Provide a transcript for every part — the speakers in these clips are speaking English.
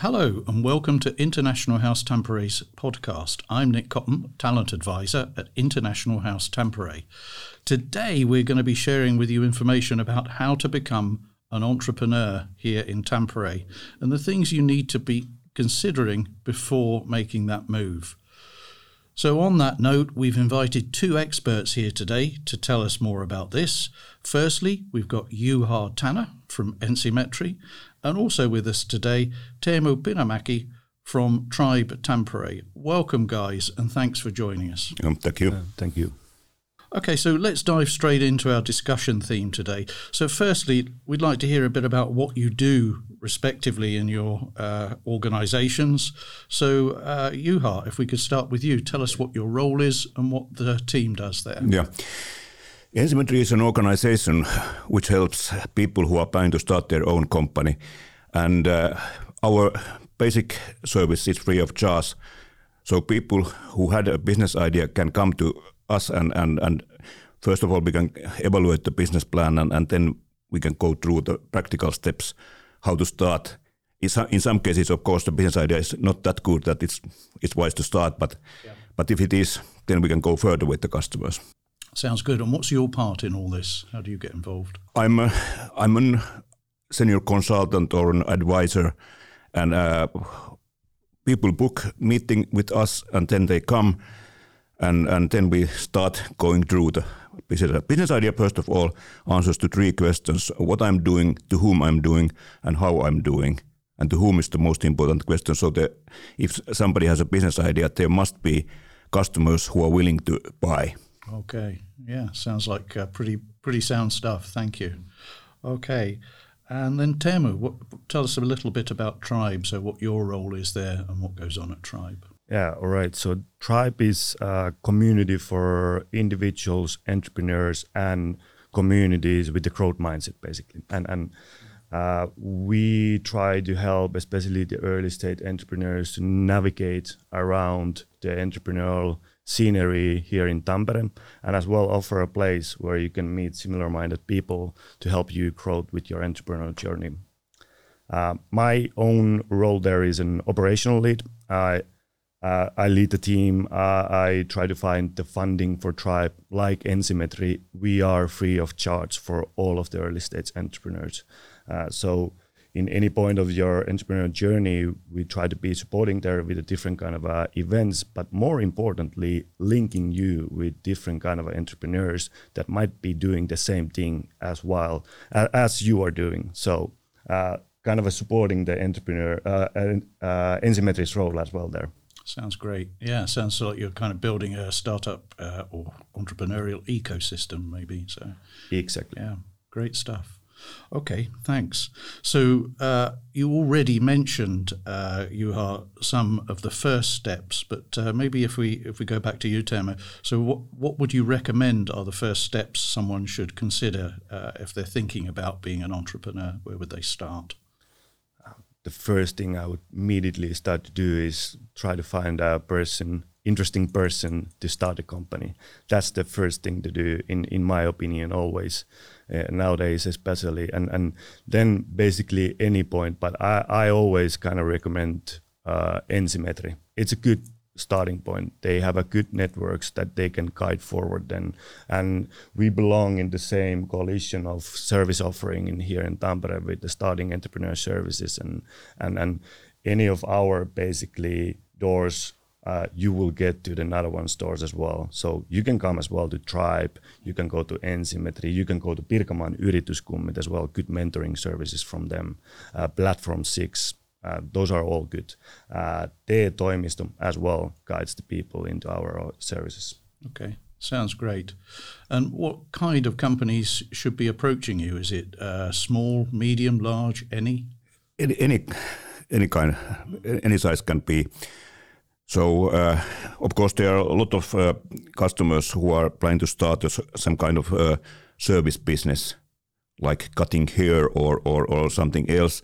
Hello and welcome to International House Tampere's podcast. I'm Nick Cotton, talent advisor at International House Tampere. Today we're going to be sharing with you information about how to become an entrepreneur here in Tampere and the things you need to be considering before making that move. So, on that note, we've invited two experts here today to tell us more about this. Firstly, we've got Juha Tanner from Ensimetri, and also with us today, Teemu Pinamäki from Tribe Tampere. Welcome, guys, and thanks for joining us. Um, thank you. Uh, thank you. Okay, so let's dive straight into our discussion theme today. So, firstly, we'd like to hear a bit about what you do respectively in your uh, organizations. So, uh, Juha, if we could start with you, tell us what your role is and what the team does there. Yeah. Ensimetri is an organization which helps people who are planning to start their own company. And uh, our basic service is free of charge. So people who had a business idea can come to us and, and, and first of all, we can evaluate the business plan and, and then we can go through the practical steps how to start. In some, in some cases, of course, the business idea is not that good that it's it's wise to start, but yeah. but if it is, then we can go further with the customers. Sounds good. And what's your part in all this? How do you get involved? I'm a, I'm a senior consultant or an advisor, and uh, people book meeting with us, and then they come, and and then we start going through the business, business idea. First of all, answers to three questions: what I'm doing, to whom I'm doing, and how I'm doing. And to whom is the most important question. So, the, if somebody has a business idea, there must be customers who are willing to buy. Okay. Yeah. Sounds like uh, pretty pretty sound stuff. Thank you. Okay. And then Teemu, what, tell us a little bit about Tribe. So, what your role is there and what goes on at Tribe. Yeah, all right. So, Tribe is a community for individuals, entrepreneurs, and communities with the growth mindset, basically. And and uh, we try to help, especially the early stage entrepreneurs, to navigate around the entrepreneurial scenery here in Tampere, and as well offer a place where you can meet similar-minded people to help you grow with your entrepreneurial journey. Uh, my own role there is an operational lead. I uh, I lead the team. Uh, I try to find the funding for Tribe. Like Ensimetri, we are free of charge for all of the early stage entrepreneurs. Uh, so in any point of your entrepreneurial journey, we try to be supporting there with a different kind of uh, events, but more importantly, linking you with different kind of entrepreneurs that might be doing the same thing as well uh, as you are doing. So, uh, kind of a supporting the entrepreneur uh, uh, role as well there. Sounds great. Yeah, sounds like you're kind of building a startup uh, or entrepreneurial ecosystem, maybe. So exactly. Yeah, great stuff. Okay, thanks. So uh, you already mentioned uh, you are some of the first steps, but uh, maybe if we if we go back to you, Teemu, so what what would you recommend are the first steps someone should consider uh, if they're thinking about being an entrepreneur? Where would they start? The first thing I would immediately start to do is try to find a person interesting person to start a company. That's the first thing to do, in in my opinion, always uh, nowadays, especially. And and then basically any point. But I I always kind of recommend uh, Ensimetri. It's a good starting point. They have a good networks that they can guide forward then. And we belong in the same coalition of service offering in here in Tampere with the starting entrepreneur services and and and any of our basically doors uh, you will get to the another one stores as well. So you can come as well to Tribe, you can go to Ensimetri, you can go to Pirkanmaan Yrityskummit as well, good mentoring services from them. Uh, Platform 6, uh, those are all good. Uh, TE-toimisto as well guides the people into our uh, services. Okay, sounds great. And what kind of companies should be approaching you? Is it uh, small, medium, large, any? Any, any, any kind, any size can be. So, uh, of course, there are a lot of uh, customers who are planning to start some kind of uh, service business, like cutting hair or, or, or something else.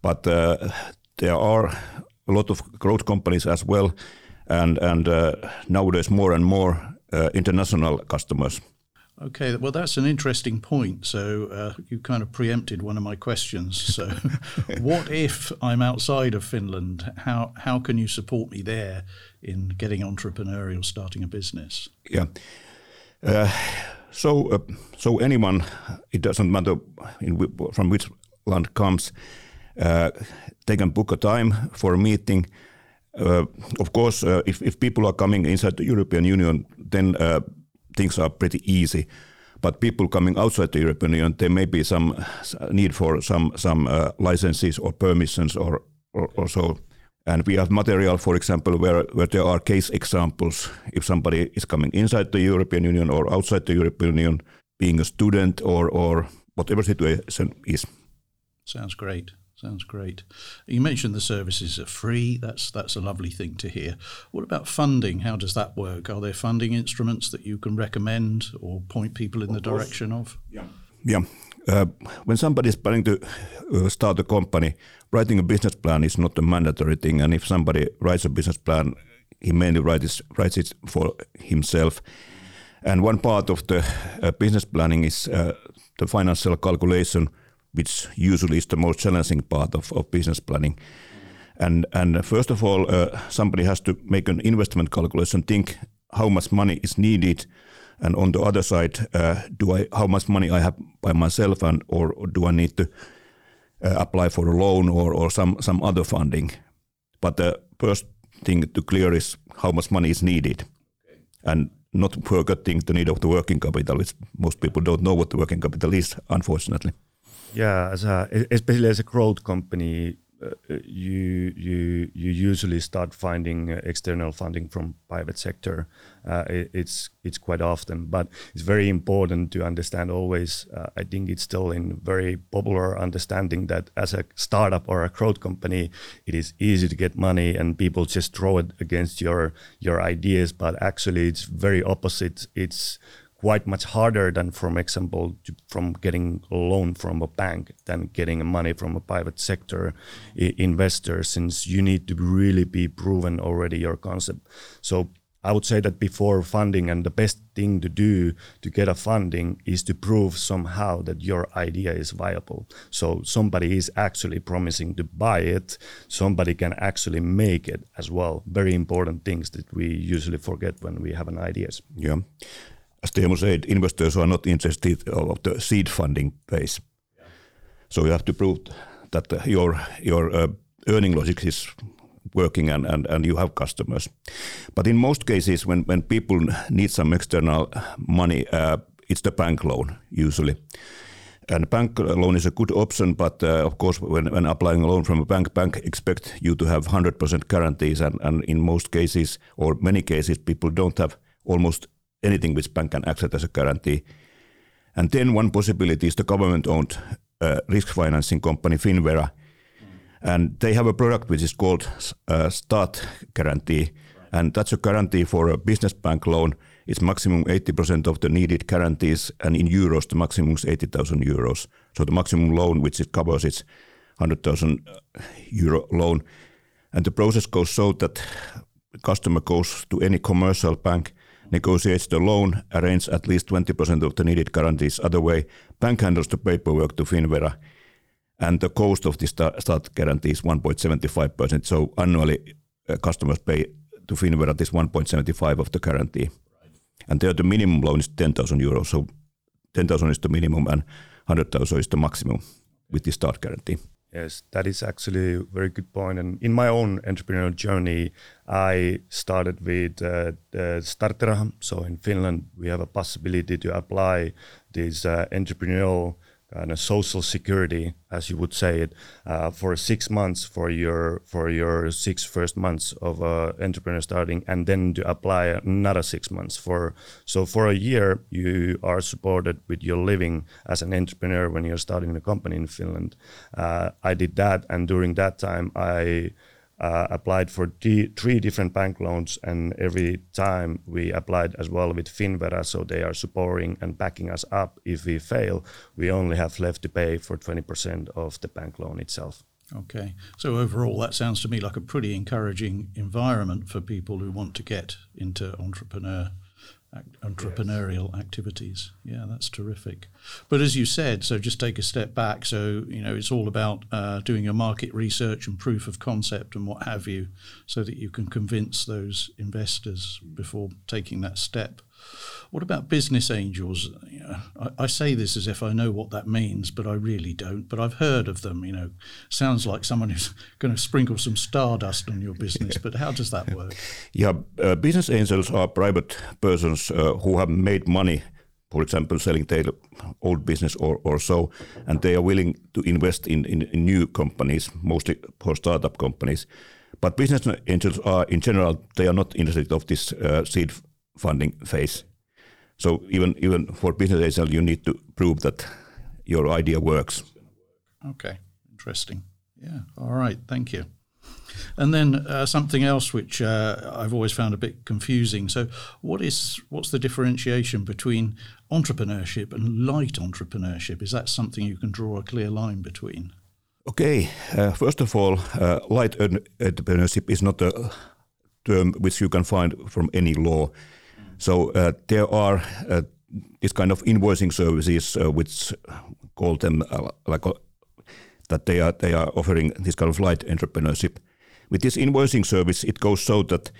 But uh, there are a lot of growth companies as well, and, and uh, nowadays more and more uh, international customers. Okay, well, that's an interesting point. So uh, you kind of preempted one of my questions. So, what if I'm outside of Finland? How how can you support me there in getting entrepreneurial, starting a business? Yeah. Uh, so, uh, so anyone, it doesn't matter in, from which land comes, uh, they can book a time for a meeting. Uh, of course, uh, if, if people are coming inside the European Union, then things are pretty easy. But people coming outside the European Union, there may be some need for some some uh, licenses or permissions or, or, or so. And we have material, for example, where, where there are case examples. If somebody is coming inside the European Union or outside the European Union, being a student or, or whatever situation is. Sounds great. Sounds great. You mentioned the services are free. That's that's a lovely thing to hear. What about funding? How does that work? Are there funding instruments that you can recommend or point people in of the direction of? Yeah. Yeah. Uh, when somebody is planning to uh, start a company, writing a business plan is not a mandatory thing. And if somebody writes a business plan, he mainly writes, writes it for himself. And one part of the uh, business planning is uh, the financial calculation – which usually is the most challenging part of, of business planning. And and first of all, uh, somebody has to make an investment calculation, think how much money is needed, and on the other side, uh, do I how much money I have by myself, and or, or do I need to uh, apply for a loan or or some some other funding? But the first thing to clear is how much money is needed, okay. and not forgetting the need of the working capital, which most people don't know what the working capital is, unfortunately. Yeah, as a, especially as a growth company, uh, you you you usually start finding external funding from private sector. Uh, it, it's it's quite often, but it's very important to understand always. Uh, I think it's still in very popular understanding that as a startup or a growth company, it is easy to get money and people just throw it against your your ideas. But actually, it's very opposite. It's quite much harder than, for example, to, from getting a loan from a bank than getting money from a private sector I- investor, since you need to really be proven already your concept. So I would say that before funding, and the best thing to do to get a funding is to prove somehow that your idea is viable. So somebody is actually promising to buy it, somebody can actually make it as well. Very important things that we usually forget when we have an ideas. Yeah as Teemu said, investors are not interested of the seed funding phase. So you have to prove that your your uh, earning logic is working and, and, and you have customers. But in most cases, when, when people need some external money, uh, it's the bank loan usually. And bank loan is a good option, but uh, of course, when, when applying a loan from a bank, bank expect you to have 100% guarantees, and, and in most cases, or many cases, people don't have almost anything which bank can accept as a guarantee. And then one possibility is the government-owned uh, risk financing company Finnvera, and they have a product which is called uh, Start Guarantee, and that's a guarantee for a business bank loan. It's maximum 80% of the needed guarantees, and in euros, the maximum is 80,000 euros. So the maximum loan which it covers is 100,000 euro loan. And the process goes so that customer goes to any commercial bank negotiates the loan, arranges at least 20% of the needed guarantees. Other way, bank handles the paperwork to Finnvera, and the cost of the start guarantee is 1.75%. So annually, uh, customers pay to Finnvera this 1.75 of the guarantee. And there the minimum loan is 10,000 euros. So 10,000 is the minimum and 100,000 is the maximum with the start guarantee. Yes, that is actually a very good point. And in my own entrepreneurial journey, I started with uh, Starttiraha. So in Finland, we have a possibility to apply this uh, entrepreneurial kind of social security, as you would say it, uh, for six months for your for your six first months of uh, entrepreneur starting, and then to apply another six months for. So for a year, you are supported with your living as an entrepreneur when you're starting a company in Finland. Uh, I did that, and during that time, I uh, applied for three different bank loans, and every time we applied as well with Finnvera, so they are supporting and backing us up. If we fail, we only have left to pay for 20% of the bank loan itself. Okay. So overall, that sounds to me like a pretty encouraging environment for people who want to get into entrepreneur entrepreneurial yes. activities. Yeah, that's terrific. But as you said, so just take a step back. So you know, it's all about uh, doing your market research and proof of concept and what have you, so that you can convince those investors before taking that step. What about business angels? You know, I, I, say this as if I know what that means, but I really don't. But I've heard of them. You know, sounds like someone who's going to sprinkle some stardust on your business. But how does that work? Yeah, uh, business angels are private persons uh, who have made money for example, selling their old business or, or so, and they are willing to invest in, in, in, new companies, mostly for startup companies. But business angels are, in general, they are not interested of this uh, seed funding phase. So even even for business angel, you need to prove that your idea works. Okay, interesting. Yeah. All right. Thank you. And then uh, something else which uh, I've always found a bit confusing. So, what is what's the differentiation between entrepreneurship and light entrepreneurship? Is that something you can draw a clear line between? Okay. Uh, first of all, uh, light entrepreneurship is not a term which you can find from any law. So uh, there are uh, this kind of invoicing services uh, which call them like that they are they are offering this kind of light entrepreneurship. With this invoicing service, it goes so that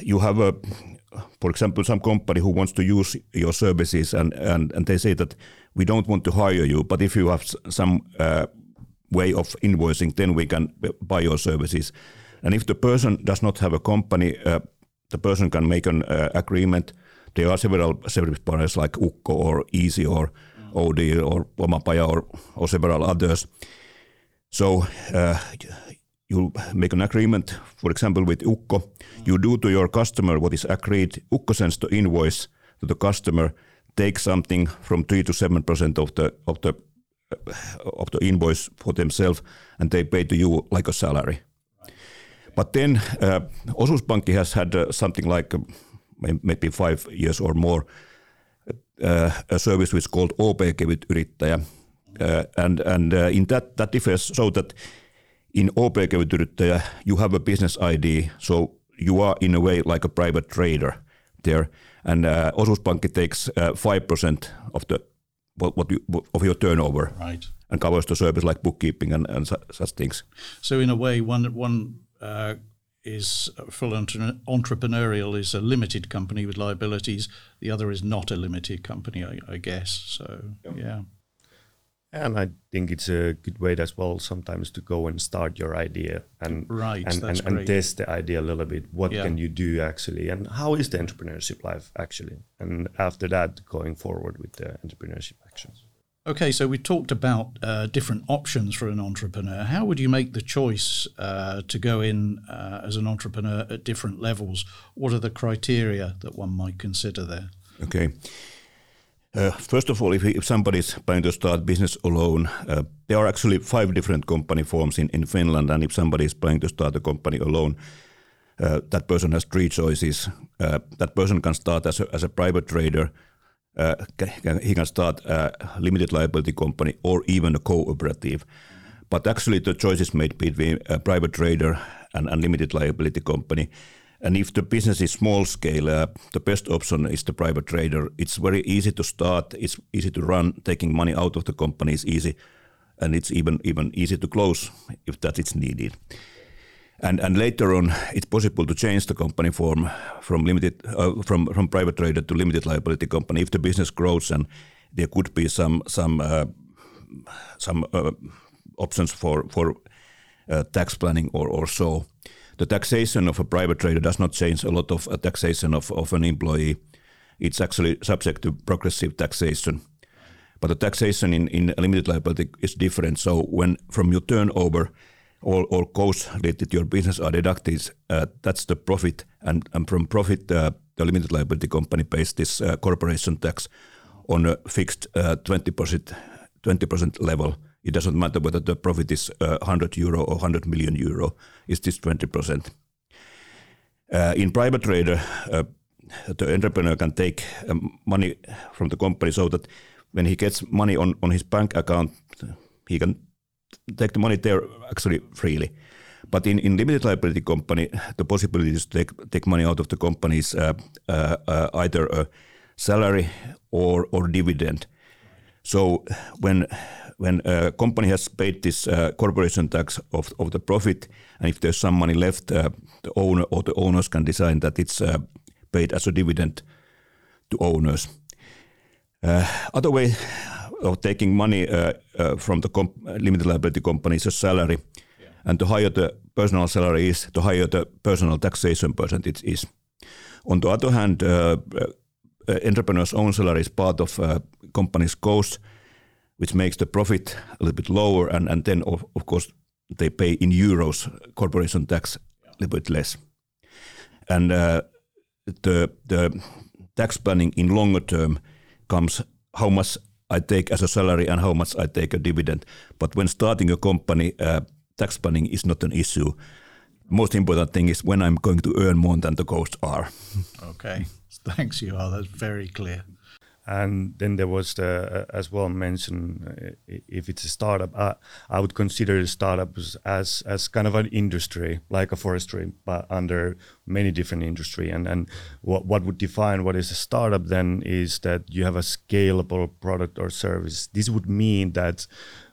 you have a for example, some company who wants to use your services and, and, and they say that we don't want to hire you, but if you have some uh, way of invoicing, then we can buy your services. And if the person does not have a company, uh, the person can make an uh, agreement. There are several service partners like Ukko or Eezy or. OD or Lomapaja or, or several others. So uh, you make an agreement, for example, with Ukko. You do to your customer what is agreed. Ukko sends the invoice to the customer, takes something from three to seven percent of the of the of the invoice for themselves, and they pay to you like a salary. But then uh, Osuuspankki has had uh, something like uh, maybe five years or more uh, a service which is called OP-kevyt yrittäjä. Uh, and and uh, in that, that differs so that in OP-kevyt yrittäjä you have a business ID, so you are in a way like a private trader there. And Osuuspankki takes five percent of the what, what you, of your turnover, right, and covers the service like bookkeeping and, and such things. So in a way, one one uh, is full entrepreneurial is a limited company with liabilities. The other is not a limited company, I, I guess. So yeah. And I think it's a good way as well sometimes to go and start your idea and right, and, and, and, test the idea a little bit. What yeah. can you do actually, and how is the entrepreneurship life actually? And after that, going forward with the entrepreneurship actions. Okay, so we talked about uh, different options for an entrepreneur. How would you make the choice uh, to go in uh, as an entrepreneur at different levels? What are the criteria that one might consider there? Okay. Uh, first of all, if, if somebody is planning to start business alone, uh, there are actually five different company forms in, in Finland. And if somebody is planning to start a company alone, uh, that person has three choices. that person can start as a, as a private trader – uh, he can start a limited liability company or even a cooperative. But actually, the choice is made between a private trader and a limited liability company. And if the business is small scale, uh, the best option is the private trader. It's very easy to start. It's easy to run. Taking money out of the company is easy, and it's even even easy to close if that is needed. And, and later on, it's possible to change the company form from limited uh, from from private trader to limited liability company if the business grows and there could be some some uh, some uh, options for for uh, tax planning or or so. The taxation of a private trader does not change a lot of uh, taxation of, of an employee. It's actually subject to progressive taxation. But the taxation in, in limited liability is different. So when from your turnover, all, all costs related to your business are deducted. Uh, that's the profit, and, and from profit, uh, the limited liability company pays this uh, corporation tax on a fixed uh, twenty percent twenty percent level. It doesn't matter whether the profit is uh, hundred euro or hundred million euro. It's this twenty percent. Uh, in private trader, the entrepreneur can take um, money from the company so that when he gets money on, on his bank account, he can take the money there actually freely. But in, in limited liability company, the possibility to take, take money out of the company is uh, uh, uh, either a salary or, or dividend. So when when a company has paid this uh, corporation tax of, of the profit, and if there's some money left, uh, the owner or the owners can decide that it's uh, paid as a dividend to owners. Other way of taking money uh, uh, from the limited liability company is a salary, yeah. and the higher the personal salary is, the higher the personal taxation percentage is. On the other hand, entrepreneur's own salary is part of a company's cost, which makes the profit a little bit lower, and, and then of, of course they pay in euros corporation tax a little bit less. And uh, the the tax planning in longer term comes how much I take as a salary and how much I take a dividend. But when starting a company, uh, tax planning is not an issue. Most important thing is when I'm going to earn more than the costs are. Okay, thanks, Juha. That's very clear. And then there was the, uh, as well mentioned, uh, if it's a startup, uh, I would consider startups as as kind of an industry, like a forestry, but under many different industry. And and what what would define what is a startup then is that you have a scalable product or service. This would mean that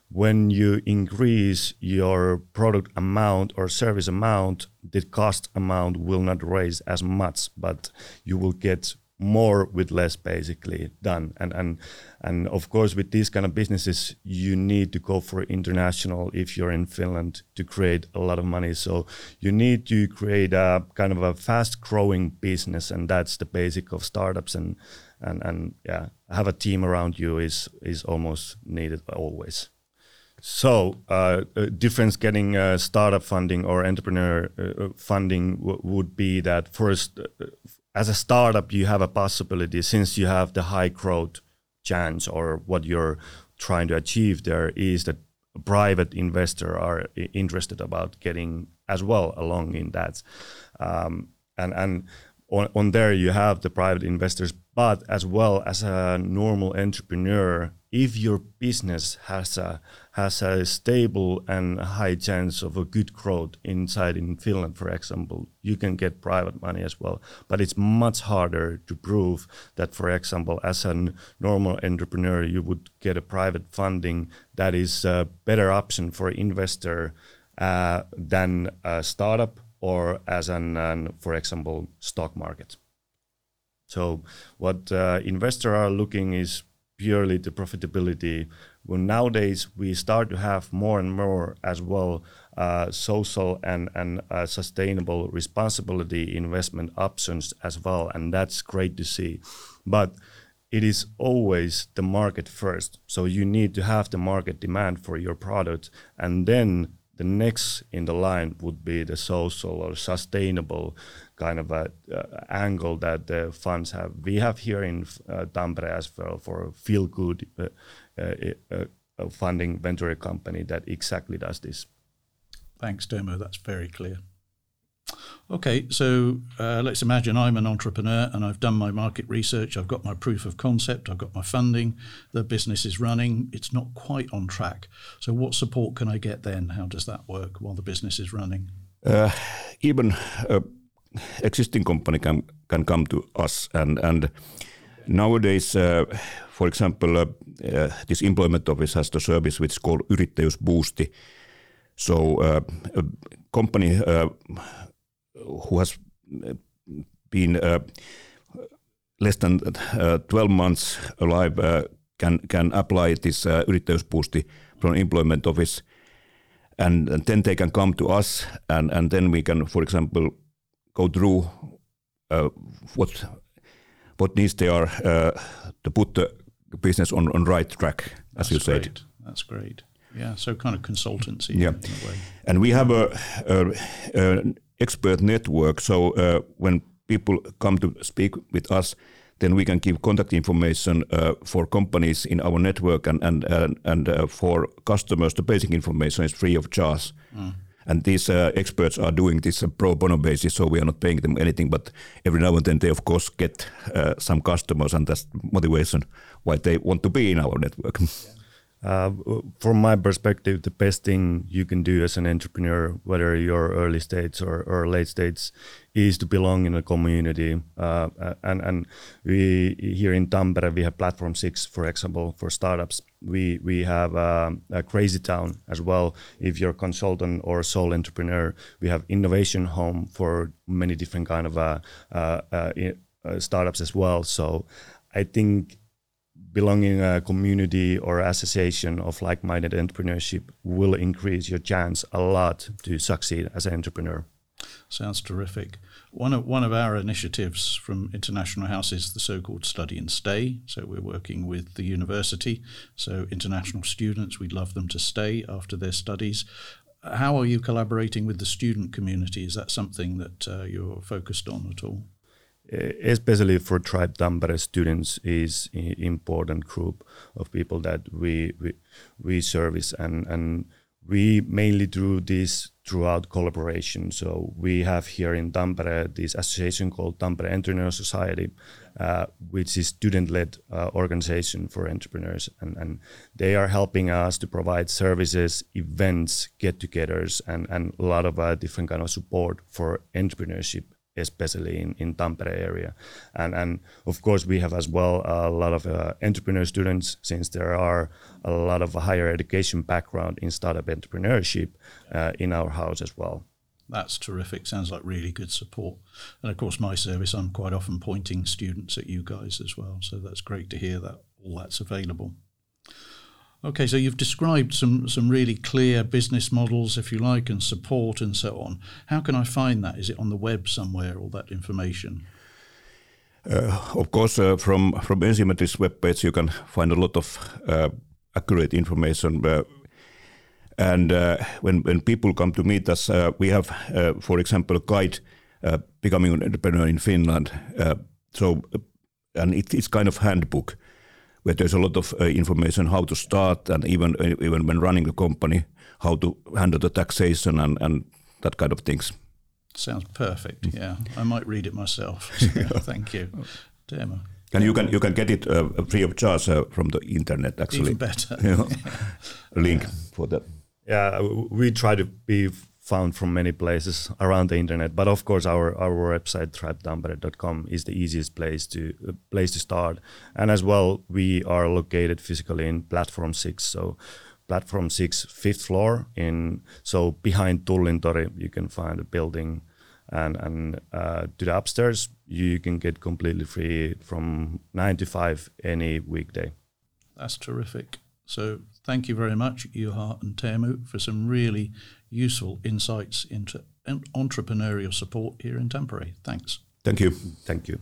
when you increase your product amount or service amount, the cost amount will not raise as much, but you will get more with less basically done. And and and of course with these kind of businesses you need to go for international if you're in Finland to create a lot of money. So you need to create a kind of a fast growing business and that's the basic of startups. And and and yeah have a team around you is is almost needed always. So, uh, difference getting uh, startup funding or entrepreneur uh, funding would be that first, uh, as a startup, you have a possibility since you have the high growth chance or what you're trying to achieve there is that private investor are interested about getting as well along in that. Um, and and on, on there you have the private investors, but as well as a normal entrepreneur, if your business has a has a stable and high chance of a good growth inside in Finland, for example, you can get private money as well. But it's much harder to prove that, for example, as a normal entrepreneur, you would get a private funding that is a better option for investor uh, than a startup or as an, an, for example, stock market. So what uh, investors are looking is purely the profitability well, nowadays we start to have more and more as well uh, social and and uh, sustainable responsibility investment options as well, and that's great to see. But it is always the market first, so you need to have the market demand for your product, and then the next in the line would be the social or sustainable kind of a uh, angle that the funds have. We have here in uh, Tampere as well for feel good uh, uh, a funding venture company that exactly does this. Thanks, Teemu. That's very clear. Okay, so uh, let's imagine I'm an entrepreneur and I've done my market research, I've got my proof of concept, I've got my funding, the business is running, it's not quite on track. So, what support can I get then? How does that work while the business is running? Uh, even existing company can, can come to us and, and Nowadays, uh, for example, uh, uh, this employment office has the service which is called Yrittäjyysboosti. So a company who has been uh, less than 12 months alive can can apply this uh, Yrittäjyysboosti from employment office, and, and, then they can come to us, and, and then we can, for example, go through what what needs they are uh, to put the business on on right track, as That's you said. Great. That's great. Yeah, so kind of consultancy. Yeah, and we have a, a, a expert network. So uh, when people come to speak with us, then we can give contact information uh, for companies in our network and and and, and uh, for customers. The basic information is free of charge. Mm. And these uh, experts are doing this uh, pro bono basis, so we are not paying them anything. But every now and then they, of course, get uh, some customers, and that's motivation why they want to be in our network. Yeah. Uh, from my perspective, the best thing you can do as an entrepreneur, whether you're early stage or, or late stage, is to belong in a community. Uh, and and we here in Tampere we have Platform Six, for example, for startups. We we have uh, a Crazy Town as well. If you're a consultant or a sole entrepreneur, we have Innovation Home for many different kind of uh, uh startups as well. So I think belonging a community or association of like-minded entrepreneurship will increase your chance a lot to succeed as an entrepreneur. Sounds terrific. One of one of our initiatives from International House is the so-called Study and Stay. So we're working with the university. So international students, we'd love them to stay after their studies. How are you collaborating with the student community? Is that something that uh, you're focused on at all? Especially for Tribe Tampere students is an important group of people that we we, we service and and we mainly do this throughout collaboration. So we have here in Tampere this association called Tampere Entrepreneur Society, uh, which is student-led uh, organization for entrepreneurs, and, and they are helping us to provide services, events, get-togethers, and, and a lot of uh, different kind of support for entrepreneurship especially in, in Tampere area. And, and of course, we have as well a lot of uh, entrepreneur students since there are a lot of higher education background in startup entrepreneurship uh, in our house as well. That's terrific. Sounds like really good support. And of course, my service, I'm quite often pointing students at you guys as well. So that's great to hear that all that's available. Okay, so you've described some, some really clear business models, if you like, and support and so on. How can I find that? Is it on the web somewhere, all that information? Uh, of course, uh, from from Ensimetri's webpage, you can find a lot of uh, accurate information. Uh, and uh, when when people come to meet us, uh, we have, for example, a guide becoming an entrepreneur in Finland. so, and it, it's kind of handbook where there's a lot of uh, information how to start and even uh, even when running the company, how to handle the taxation and, and that kind of things. Sounds perfect. Mm. Yeah, I might read it myself. thank you, Teemu. And you can you can get it uh, free of charge uh, from the internet. Actually, even better. You know, link yeah. for that. Yeah, we try to be found from many places around the internet. But of course, our our website tribetampere.com is the easiest place to uh, place to start. And as well, we are located physically in Platform Six, so Platform Six, fifth floor. In so behind Tullintori, you can find a building, and and uh, to the upstairs, you can get completely free from nine to five any weekday. That's terrific. So thank you very much, Juha and Teemu, for some really useful insights into entrepreneurial support here in Tampere. Thanks. Thank you. Thank you.